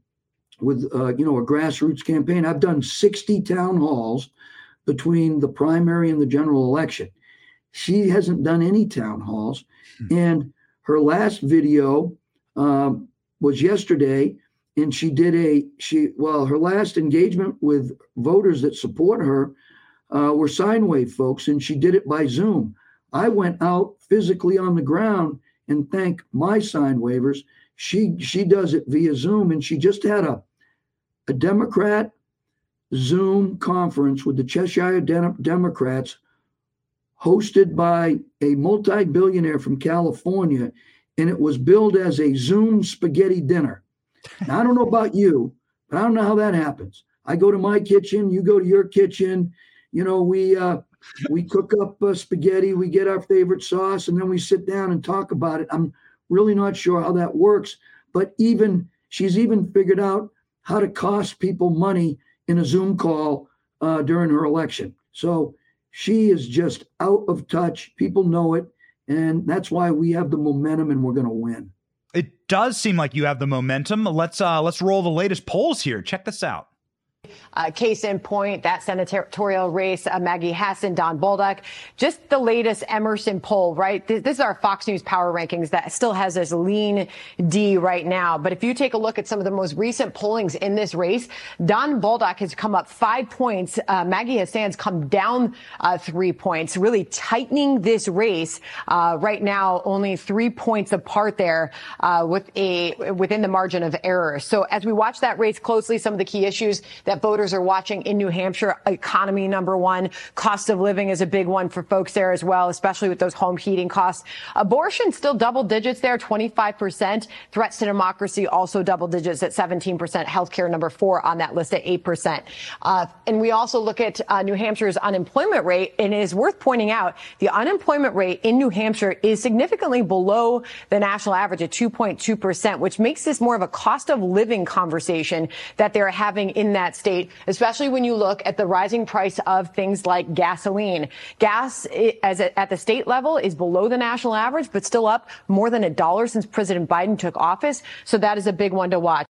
with uh, you know, a grassroots campaign. I've done 60 town halls between the primary and the general election. She hasn't done any town halls, mm-hmm. and her last video um, was yesterday and she did a she well her last engagement with voters that support her uh, were sign wave folks and she did it by zoom i went out physically on the ground and thank my sign wavers she she does it via zoom and she just had a a democrat zoom conference with the cheshire De- democrats hosted by a multi-billionaire from california and it was billed as a zoom spaghetti dinner now, I don't know about you, but I don't know how that happens. I go to my kitchen, you go to your kitchen. You know, we uh, we cook up uh, spaghetti, we get our favorite sauce, and then we sit down and talk about it. I'm really not sure how that works, but even she's even figured out how to cost people money in a Zoom call uh, during her election. So she is just out of touch. People know it, and that's why we have the momentum, and we're going to win. It does seem like you have the momentum. Let's uh, let's roll the latest polls here. Check this out. Uh, case in point, that senatorial race, uh, Maggie Hassan, Don Bolduc, just the latest Emerson poll, right? This, this, is our Fox News power rankings that still has this lean D right now. But if you take a look at some of the most recent pollings in this race, Don Bolduc has come up five points. Uh, Maggie Hassan's come down uh, three points, really tightening this race uh, right now, only three points apart there uh, with a within the margin of error. So as we watch that race closely, some of the key issues that voters are watching in New Hampshire. Economy, number one. Cost of living is a big one for folks there as well, especially with those home heating costs. Abortion still double digits there, 25%. Threats to democracy also double digits at 17%. Healthcare number four on that list at 8%. Uh, and we also look at uh, New Hampshire's unemployment rate, and it is worth pointing out the unemployment rate in New Hampshire is significantly below the national average at 2.2%, which makes this more of a cost of living conversation that they're having in that state, especially when you look at the rising price of things like gasoline. Gas eh, as a, at the state level is below the national average, but still up more than a dollar since President Biden took office. So that is a big one to watch.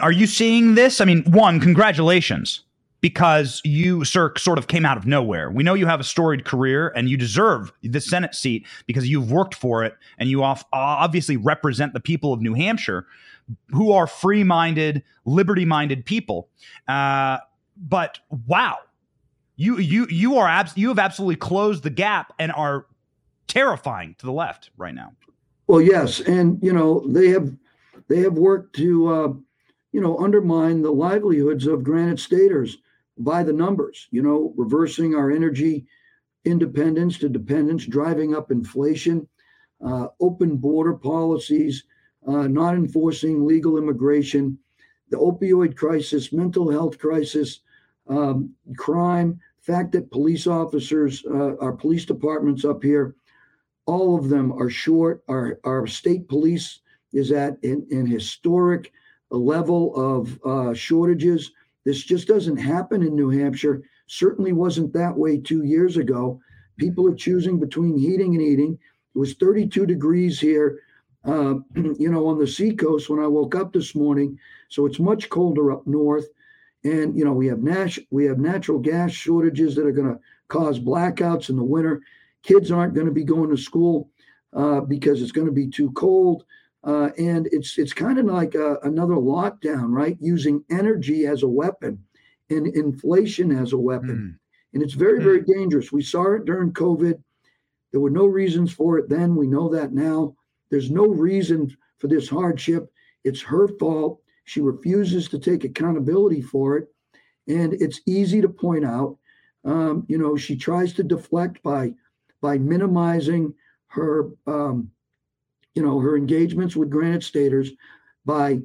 Are you seeing this? I mean, one, congratulations because you, sir, sort of came out of nowhere. We know you have a storied career and you deserve the Senate seat because you've worked for it and you obviously represent the people of New Hampshire who are free minded, liberty minded people. Uh, but wow, you you you are abs- you have absolutely closed the gap and are terrifying to the left right now. Well, yes, and you know they have they have worked to uh, you know undermine the livelihoods of Granite Staters by the numbers. You know, reversing our energy independence to dependence, driving up inflation, uh, open border policies uh, not enforcing legal immigration, the opioid crisis, mental health crisis, um, crime, fact that police officers, uh, our police departments up here, all of them are short. Our, our state police is at an, an historic level of uh, shortages. This just doesn't happen in New Hampshire. Certainly wasn't that way two years ago. People are choosing between heating and eating. It was 32 degrees here uh, you know, on the seacoast when I woke up this morning. So it's much colder up north. And, you know, we have nat- we have natural gas shortages that are going to cause blackouts in the winter. Kids aren't going to be going to school uh, because it's going to be too cold. Uh, and it's it's kind of like a, another lockdown, right? Using energy as a weapon and inflation as a weapon. Mm. And it's very, very mm. dangerous. We saw it during COVID. There were no reasons for it then. We know that now. There's no reason for this hardship. It's her fault. She refuses to take accountability for it. And it's easy to point out. Um, you know, she tries to deflect by by minimizing her um, you know, her engagements with Granite Staters by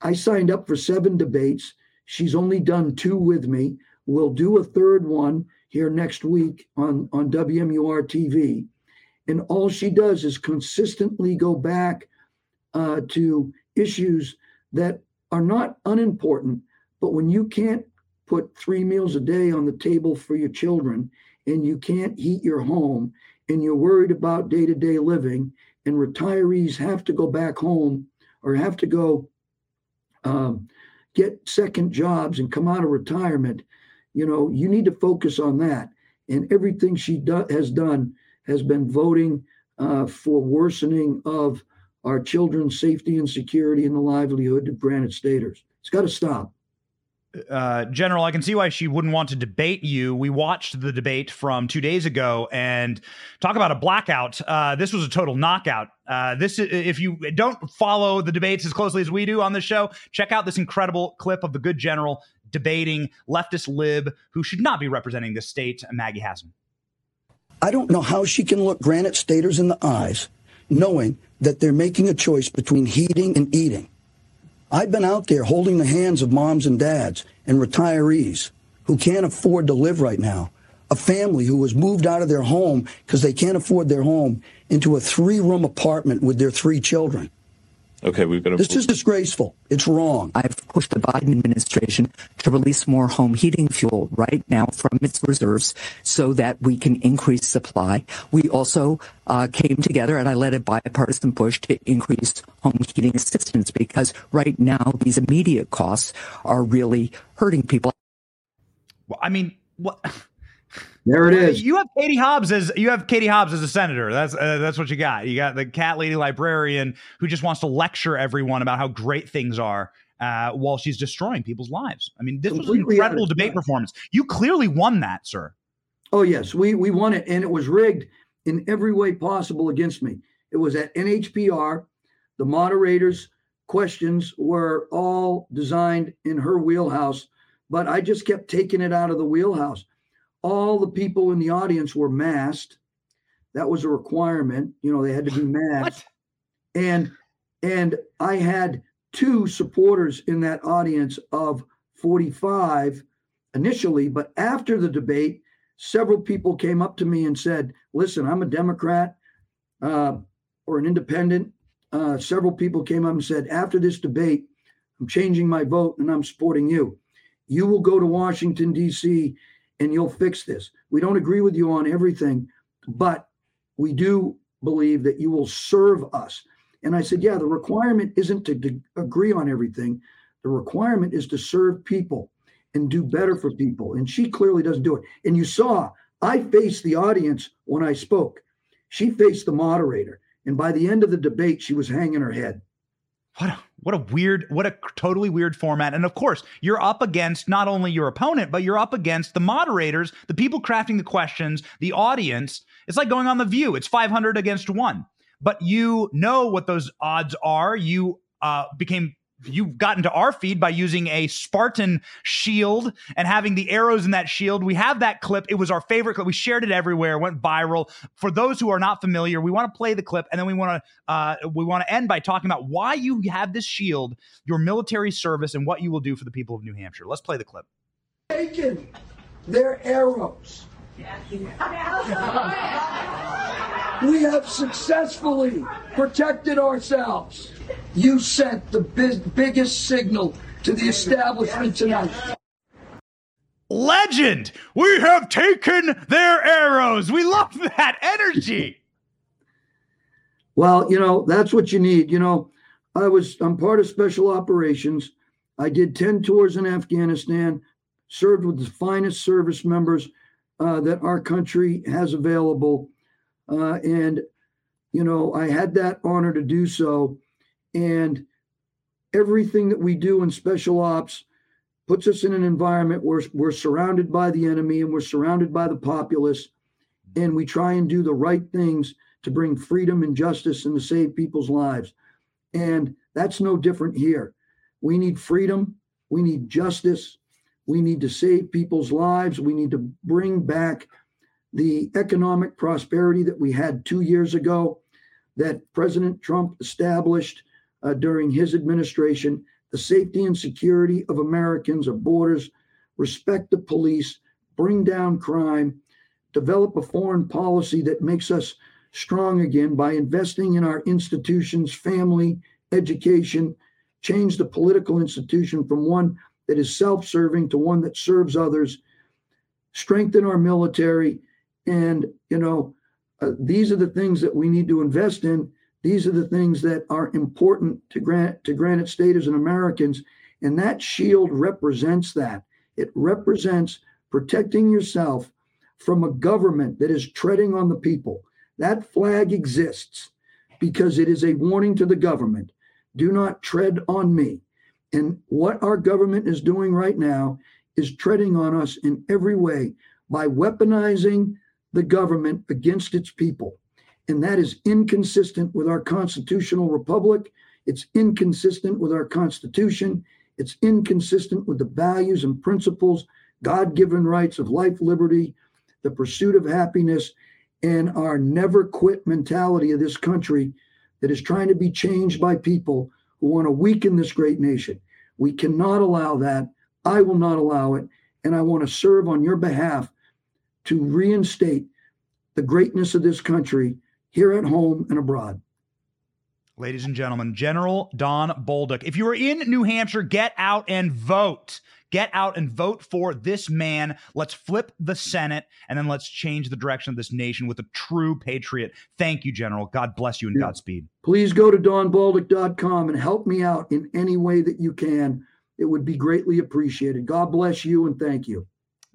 I signed up for seven debates. She's only done two with me. We'll do a third one here next week on, on WMUR TV. And all she does is consistently go back uh, to issues that are not unimportant. But when you can't put three meals a day on the table for your children and you can't heat your home and you're worried about day to day living, and retirees have to go back home or have to go um, get second jobs and come out of retirement, you know, you need to focus on that. And everything she do- has done has been voting uh, for worsening of our children's safety and security and the livelihood of Granite Staters. It's got to stop. Uh, General, I can see why she wouldn't want to debate you. We watched the debate from two days ago, and talk about a blackout. Uh, this was a total knockout. Uh, this, if you don't follow the debates as closely as we do on this show, check out this incredible clip of the good general debating leftist lib who should not be representing this state, Maggie Hassan. I don't know how she can look Granite Staters in the eyes, knowing that they're making a choice between heating and eating. I've been out there holding the hands of moms and dads and retirees who can't afford to live right now. a family who was moved out of their home because they can't afford their home into a three room apartment with their three children. Okay, we've got to. This is disgraceful. It's wrong. I've pushed the Biden administration to release more home heating fuel right now from its reserves so that we can increase supply. We also uh, came together and I led a bipartisan push to increase home heating assistance because right now these immediate costs are really hurting people. Well, I mean, what? There it is. You have Katie Hobbs as you have Katie Hobbs as a senator. That's uh, that's what you got. You got the cat lady librarian who just wants to lecture everyone about how great things are uh, while she's destroying people's lives. I mean, this was an incredible debate performance. You clearly won that, sir. Oh yes, we we won it, and it was rigged in every way possible against me. It was at NHPR. The moderators' questions were all designed in her wheelhouse, but I just kept taking it out of the wheelhouse. All the people in the audience were masked. That was a requirement. You know, they had to be masked. And and I had two supporters in that audience of 45 initially, but after the debate, several people came up to me and said, "Listen, I'm a Democrat uh, or an independent." Uh, several people came up and said, "After this debate, I'm changing my vote and I'm supporting you. You will go to Washington D.C. and you'll fix this. We don't agree with you on everything, but we do believe that you will serve us." And I said, "Yeah, the requirement isn't to d- agree on everything. The requirement is to serve people." and do better for people. And she clearly doesn't do it. And you saw, I faced the audience when I spoke. She faced the moderator. And by the end of the debate, she was hanging her head. What a, what a weird, what a totally weird format. And of course, you're up against not only your opponent, but you're up against the moderators, the people crafting the questions, the audience. It's like going on The View. It's 500 against one. But you know what those odds are. You uh, became you've gotten to our feed by using a Spartan shield and having the arrows in that shield. We have that clip. It was our favorite clip. We shared it everywhere. Went viral. For those who are not familiar, we want to play the clip and then we want to uh, we want to end by talking about why you have this shield, your military service, and what you will do for the people of New Hampshire. Let's play the clip. Taken their arrows. We have successfully protected ourselves. You sent the big, biggest signal to the establishment tonight. Legend. We have taken their arrows. We love that energy. Well, you know, that's what you need. You know, I was, I'm part of special operations. I did 10 tours in Afghanistan, served with the finest service members uh, that our country has available. Uh, and, you know, I had that honor to do so. And everything that we do in special ops puts us in an environment where we're surrounded by the enemy and we're surrounded by the populace. And we try and do the right things to bring freedom and justice and to save people's lives. And that's no different here. We need freedom. We need justice. We need to save people's lives. We need to bring back the economic prosperity that we had two years ago, that President Trump established uh, during his administration, the safety and security of Americans, of borders, respect the police, bring down crime, develop a foreign policy that makes us strong again by investing in our institutions, family, education, change the political institution from one that is self serving to one that serves others, strengthen our military. And, you know, uh, these are the things that we need to invest in. These are the things that are important to Granite, to Granite Staters and Americans. And that shield represents that. It represents protecting yourself from a government that is treading on the people. That flag exists because it is a warning to the government do not tread on me. And what our government is doing right now is treading on us in every way by weaponizing the government against its people. And that is inconsistent with our constitutional republic. It's inconsistent with our constitution. It's inconsistent with the values and principles, God given rights of life, liberty, the pursuit of happiness, and our never quit mentality of this country that is trying to be changed by people who want to weaken this great nation. We cannot allow that. I will not allow it. And I want to serve on your behalf to reinstate the greatness of this country here at home and abroad. Ladies and gentlemen, General Don Bolduc. If you are in New Hampshire, get out and vote. Get out and vote for this man. Let's flip the Senate and then let's change the direction of this nation with a true patriot. Thank you, General. God bless you and Yeah. Godspeed. Please go to donbolduc.com and help me out in any way that you can. It would be greatly appreciated. God bless you and thank you.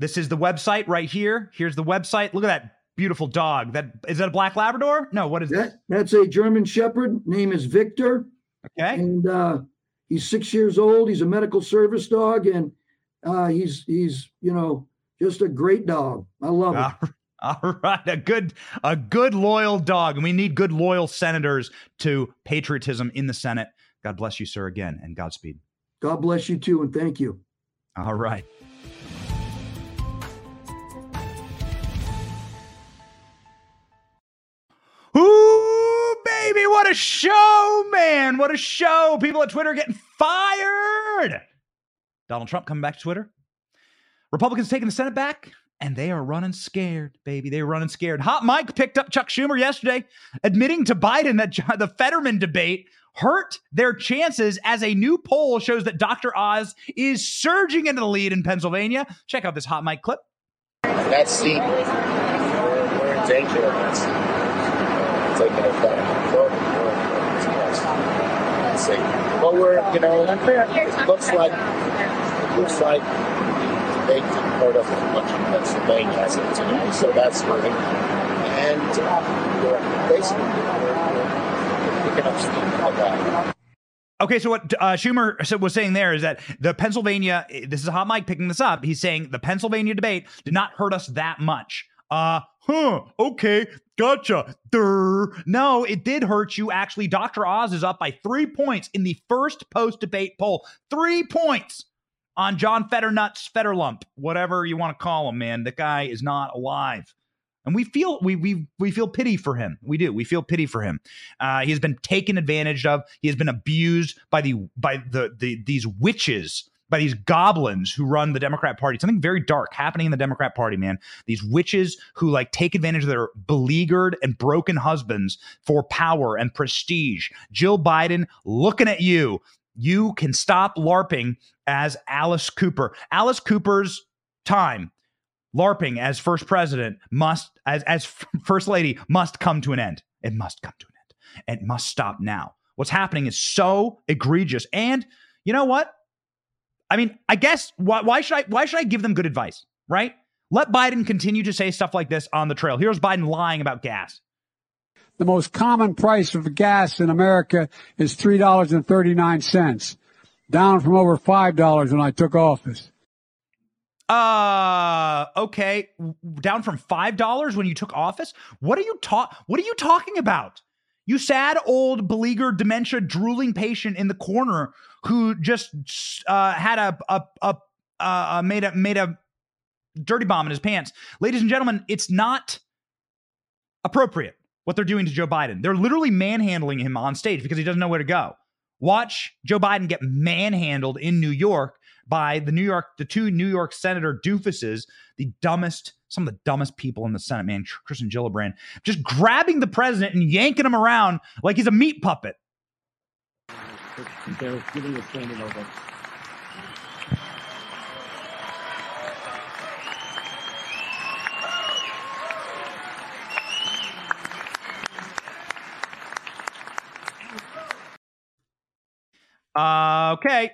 This is the website right here. Here's the website. Look at that beautiful dog. That is that a black Labrador? No, what is that? That's a German Shepherd. Name is Victor. Okay. And uh, he's six years old. He's a medical service dog, and uh, he's he's you know just a great dog. I love it. All right, a good a good loyal dog, and we need good loyal senators to patriotism in the Senate. God bless you, sir, again, and Godspeed. God bless you too, and thank you. All right. What a show, man. What a show. People at Twitter getting fired. Donald Trump coming back to Twitter. Republicans taking the Senate back, and they are running scared, baby. They're running scared. Hot Mic picked up Chuck Schumer yesterday, admitting to Biden that the Fetterman debate hurt their chances as a new poll shows that Dr. Oz is surging into the lead in Pennsylvania. Check out this Hot Mic clip. That seat, we're, in danger of that seat taking effect. Seat. But we're, you know, it looks like it looks like the debate didn't hurt us as much in Pennsylvania as. So that's good. And uh, basically we're, picking up steam that. Okay, so what uh, Schumer was saying there is that the Pennsylvania, this is Hot Mic picking this up. He's saying the Pennsylvania debate did not hurt us that much. Uh, huh, okay, gotcha. Durr. No, it did hurt you. Actually, Dr. Oz is up by three points in the first post debate poll. Three points on John Fetternuts, Fetterlump, whatever you want to call him, man. The guy is not alive. And we feel we we we feel pity for him. We do. We feel pity for him. Uh, he has been taken advantage of. He has been abused by the by the the these witches, by these goblins who run the Democrat Party. Something very dark happening in the Democrat Party, man. These witches who like take advantage of their beleaguered and broken husbands for power and prestige. Jill Biden, looking at you. You can stop LARPing as Alice Cooper. Alice Cooper's time LARPing as first president must, as as first lady, must come to an end. It must come to an end. It must stop now. What's happening is so egregious. And you know what? I mean, I guess why, why should I why should I give them good advice? Right? Let Biden continue to say stuff like this on the trail. Here's Biden lying about gas. The most common price of gas in America is $3.39, down from over $5 when I took office. Uh okay, down from five dollars when you took office. What are you talk? What are you talking about? You sad old beleaguered dementia drooling patient in the corner who just uh, had a a, a uh, made a made a dirty bomb in his pants. Ladies and gentlemen, it's not appropriate what they're doing to Joe Biden. They're literally manhandling him on stage because he doesn't know where to go. Watch Joe Biden get manhandled in New York by the New York, the two New York Senator doofuses, the dumbest, some of the dumbest people in the Senate, man, Kirsten Gillibrand, just grabbing the president and yanking him around like he's a meat puppet. Uh, okay.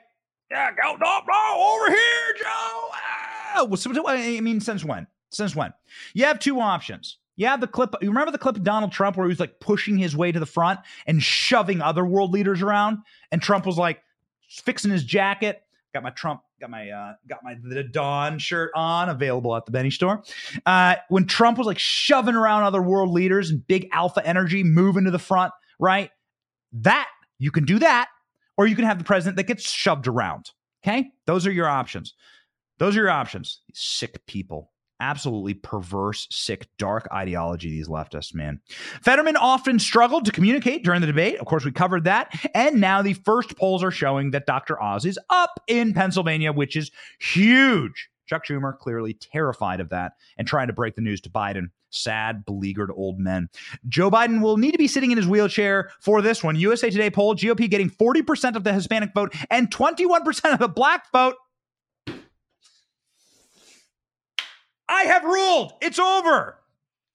Yeah, go, no, no, over here, Joe. Ah! I mean, since when? Since when? You have two options. Have the clip. You remember the clip of Donald Trump where he was like pushing his way to the front and shoving other world leaders around, and Trump was like fixing his jacket. Got my Trump, got my uh, got my the Dawn shirt on, available at the Benny store. Uh, when Trump was like shoving around other world leaders and big alpha energy moving to the front, right? That you can do that, or you can have the president that gets shoved around. Okay, those are your options. Those are your options. Sick people. Absolutely perverse, sick, dark ideology, these leftists, man. Fetterman often struggled to communicate during the debate. Of course, we covered that. And now the first polls are showing that Dr. Oz is up in Pennsylvania, which is huge. Chuck Schumer clearly terrified of that and trying to break the news to Biden. Sad, beleaguered old men. Joe Biden will need to be sitting in his wheelchair for this one. USA Today poll GOP getting 40% of the Hispanic vote and 21% of the black vote. I have ruled. It's over.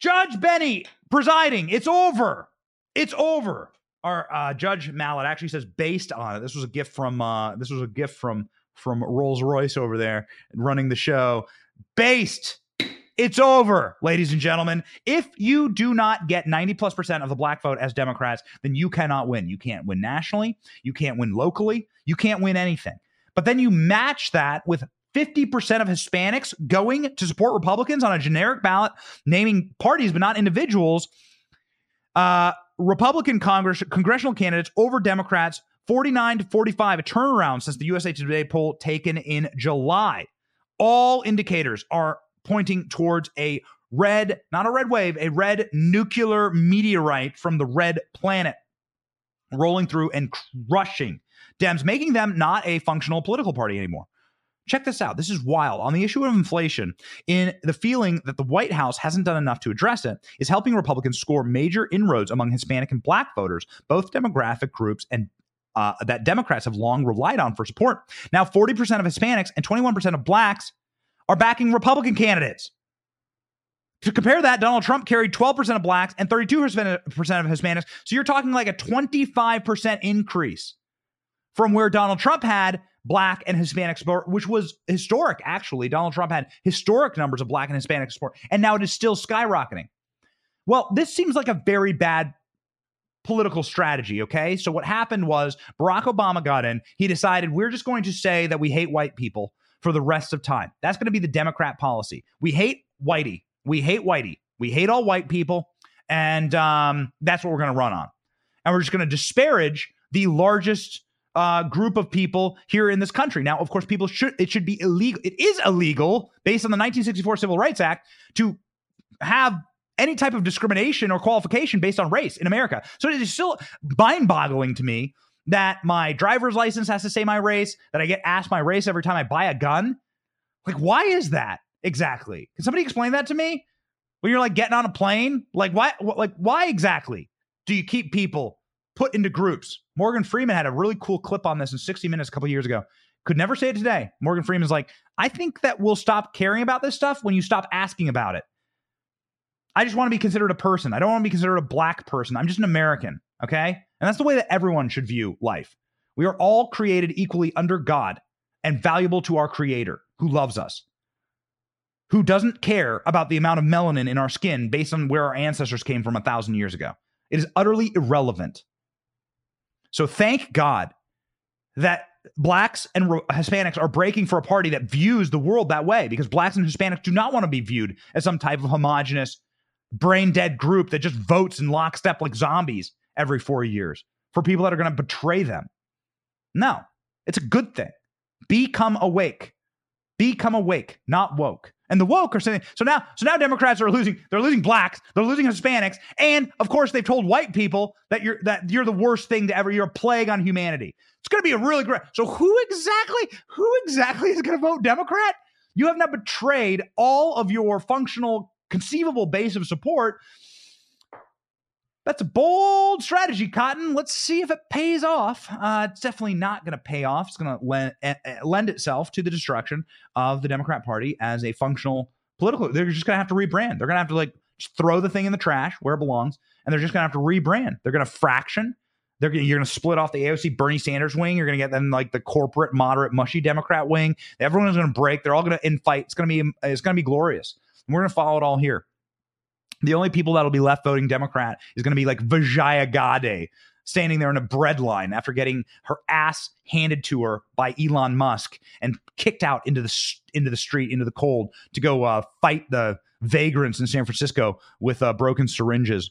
Judge Benny presiding. It's over. It's over. Our uh, Judge Mallet actually says based on it. This was a gift from uh, this was a gift from from Rolls Royce over there running the show. Based. It's over, ladies and gentlemen. If you do not get 90 plus percent of the black vote as Democrats, then you cannot win. You can't win nationally. You can't win locally. You can't win anything. But then you match that with 50% of Hispanics going to support Republicans on a generic ballot, naming parties but not individuals. Uh, Republican Congress congressional candidates over Democrats 49 to 45, a turnaround since the USA Today poll taken in July. All indicators are pointing towards a red, not a red wave, a red nuclear meteorite from the red planet rolling through and crushing Dems, making them not a functional political party anymore. Check this out. This is wild. On the issue of inflation, in the feeling that the White House hasn't done enough to address it, is helping Republicans score major inroads among Hispanic and Black voters, both demographic groups and uh, that Democrats have long relied on for support. Now, 40% of Hispanics and 21% of Blacks are backing Republican candidates. To compare that, Donald Trump carried 12% of blacks and 32% of Hispanics. So you're talking like a 25% increase from where Donald Trump had black and Hispanic support, which was historic, actually. Donald Trump had historic numbers of black and Hispanic support, and now it is still skyrocketing. Well, this seems like a very bad political strategy, okay? So what happened was Barack Obama got in. He decided we're just going to say that we hate white people for the rest of time. That's going to be the Democrat policy. We hate whitey. We hate whitey. We hate all white people. And um, that's what we're going to run on. And we're just going to disparage the largest uh, group of people here in this country. Now, of course, people should, it should be illegal. It is illegal based on the 1964 Civil Rights Act to have any type of discrimination or qualification based on race in America. So it is still mind boggling to me that my driver's license has to say my race, that I get asked my race every time I buy a gun. Like, why is that exactly? Can somebody explain that to me? When you're like getting on a plane, like why, like why exactly do you keep people put into groups? Morgan Freeman had a really cool clip on this in 60 Minutes a couple years ago. Could never say it today. Morgan Freeman's like, I think that we'll stop caring about this stuff when you stop asking about it. I just want to be considered a person. I don't want to be considered a black person. I'm just an American. Okay. And that's the way that everyone should view life. We are all created equally under God and valuable to our Creator who loves us, who doesn't care about the amount of melanin in our skin based on where our ancestors came from a thousand years ago. It is utterly irrelevant. So thank God that blacks and Hispanics are breaking for a party that views the world that way because blacks and Hispanics do not want to be viewed as some type of homogenous, brain dead group that just votes in lockstep like zombies every four years for people that are going to betray them. No, it's a good thing. Become awake. Become awake, not woke. And the woke are saying so now. So now Democrats are losing. They're losing blacks. They're losing Hispanics, and of course they've told white people that you're that you're the worst thing to ever. You're a plague on humanity. It's going to be a really great. So who exactly? Who exactly is going to vote Democrat? You have now betrayed all of your functional, conceivable base of support that's a bold strategy, Cotton. Let's see if it pays off. Uh, it's definitely not going to pay off. It's going to lend, uh, lend itself to the destruction of the Democrat Party as a functional political. They're just going to have to rebrand. They're going to have to like throw the thing in the trash where it belongs, and they're just going to have to rebrand. They're going to fraction. They're gonna, you're going to split off the AOC Bernie Sanders wing. You're going to get then like the corporate, moderate, mushy Democrat wing. Everyone is going to break. They're all going to infight. It's going to be it's going to be glorious. And we're going to follow it all here. The only people that'll be left voting Democrat is going to be like Vijaya Gadde standing there in a bread line after getting her ass handed to her by Elon Musk and kicked out into the into the street into the cold to go uh, fight the vagrants in San Francisco with uh, broken syringes.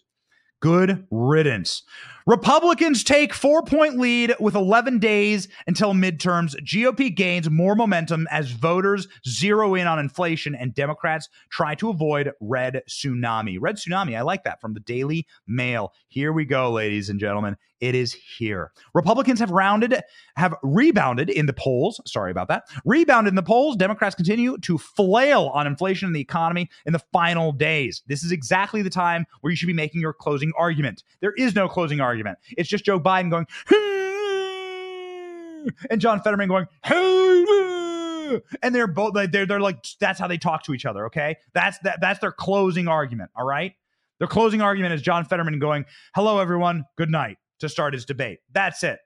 Good riddance. Republicans take four point lead with 11 days until midterms. GOP gains more momentum as voters zero in on inflation and Democrats try to avoid red tsunami. Red tsunami, I like that from the Daily Mail. Here we go, ladies and gentlemen. It is here. Republicans have rounded, have rebounded in the polls. Sorry about that. Rebounded in the polls. Democrats continue to flail on inflation and the economy in the final days. This is exactly the time where you should be making your closing argument. There is no closing argument. It's just Joe Biden going, and John Fetterman going, and they're both like they're they're like that's how they talk to each other. Okay, that's that that's their closing argument. All right, their closing argument is John Fetterman going, "Hello, everyone, good night." To start his debate. That's it.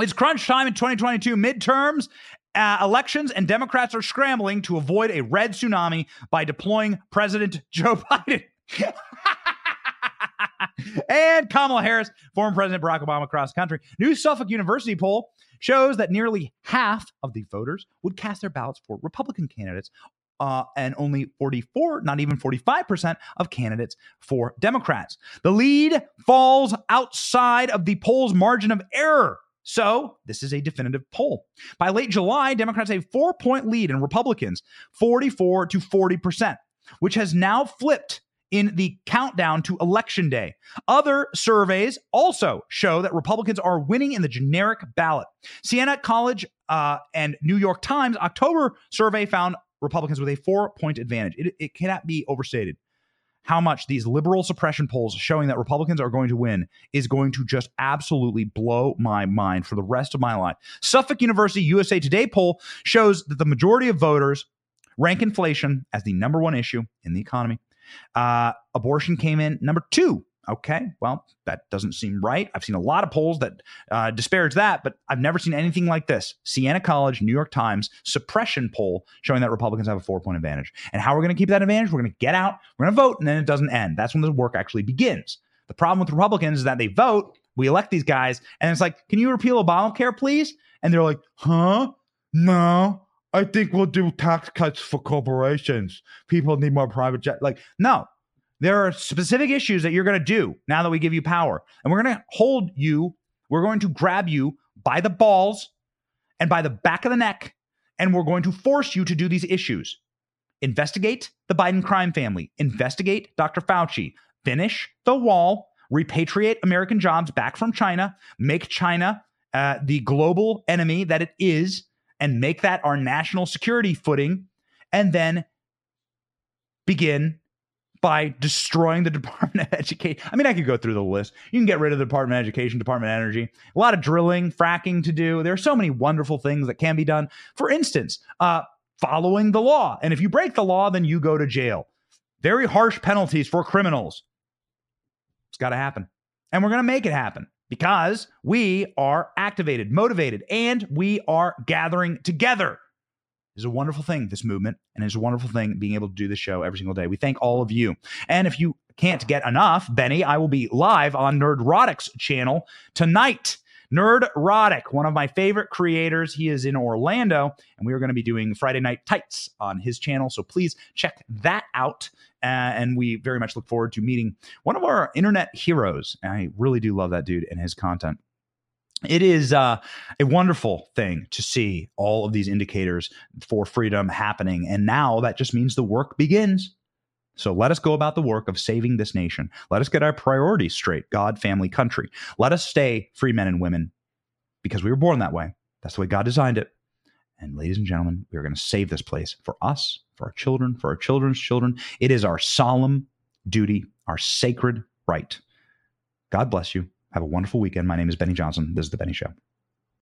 It's crunch time in 2022 midterms. Uh, elections and Democrats are scrambling to avoid a red tsunami by deploying President Joe Biden. and Kamala Harris, former President Barack Obama across the country. New Suffolk University poll shows that nearly half of the voters would cast their ballots for Republican candidates, uh, and only 44, not even 45% of candidates for Democrats. The lead falls outside of the poll's margin of error. So, this is a definitive poll. By late July, Democrats have a four point lead in Republicans, 44 to 40%, which has now flipped in the countdown to election day. Other surveys also show that Republicans are winning in the generic ballot. Siena College uh, and New York Times October survey found Republicans with a four point advantage. It, it cannot be overstated how much these liberal suppression polls showing that Republicans are going to win is going to just absolutely blow my mind for the rest of my life. Suffolk University USA Today poll shows that the majority of voters rank inflation as the number one issue in the economy. Uh, abortion came in number two Okay, well, that doesn't seem right. I've seen a lot of polls that uh, disparage that, but I've never seen anything like this. Siena College, New York Times suppression poll showing that Republicans have a four point advantage. And how we're going to keep that advantage? We're going to get out, we're going to vote, and then it doesn't end. That's when the work actually begins. The problem with Republicans is that they vote, we elect these guys, and it's like, can you repeal Obamacare, please? And they're like, huh? No, I think we'll do tax cuts for corporations. People need more private jet. Like, no, there are specific issues that you're going to do now that we give you power. And we're going to hold you, we're going to grab you by the balls and by the back of the neck, and we're going to force you to do these issues. Investigate the Biden crime family, investigate Dr. Fauci, finish the wall, repatriate American jobs back from China, make China uh, the global enemy that it is, and make that our national security footing, and then begin by destroying the Department of Education. I mean, I could go through the list. You can get rid of the Department of Education, Department of Energy, a lot of drilling, fracking to do. There are so many wonderful things that can be done. For instance, uh, following the law. And if you break the law, then you go to jail. Very harsh penalties for criminals. It's got to happen. And we're going to make it happen because we are activated, motivated, and we are gathering together is a wonderful thing, this movement, and it's a wonderful thing being able to do this show every single day. We thank all of you. And if you can't get enough, Benny, I will be live on Nerd Nerdrotic's channel tonight. Nerdrotic, one of my favorite creators. He is in Orlando, and we are going to be doing Friday Night Tights on his channel. So please check that out. Uh, and we very much look forward to meeting one of our internet heroes. I really do love that dude and his content it is uh, a wonderful thing to see all of these indicators for freedom happening. And now that just means the work begins. So let us go about the work of saving this nation. Let us get our priorities straight God, family, country. Let us stay free men and women because we were born that way. That's the way God designed it. And ladies and gentlemen, we are going to save this place for us, for our children, for our children's children. It is our solemn duty, our sacred right. God bless you. Have a wonderful weekend. My name is Benny Johnson. This is The Benny Show.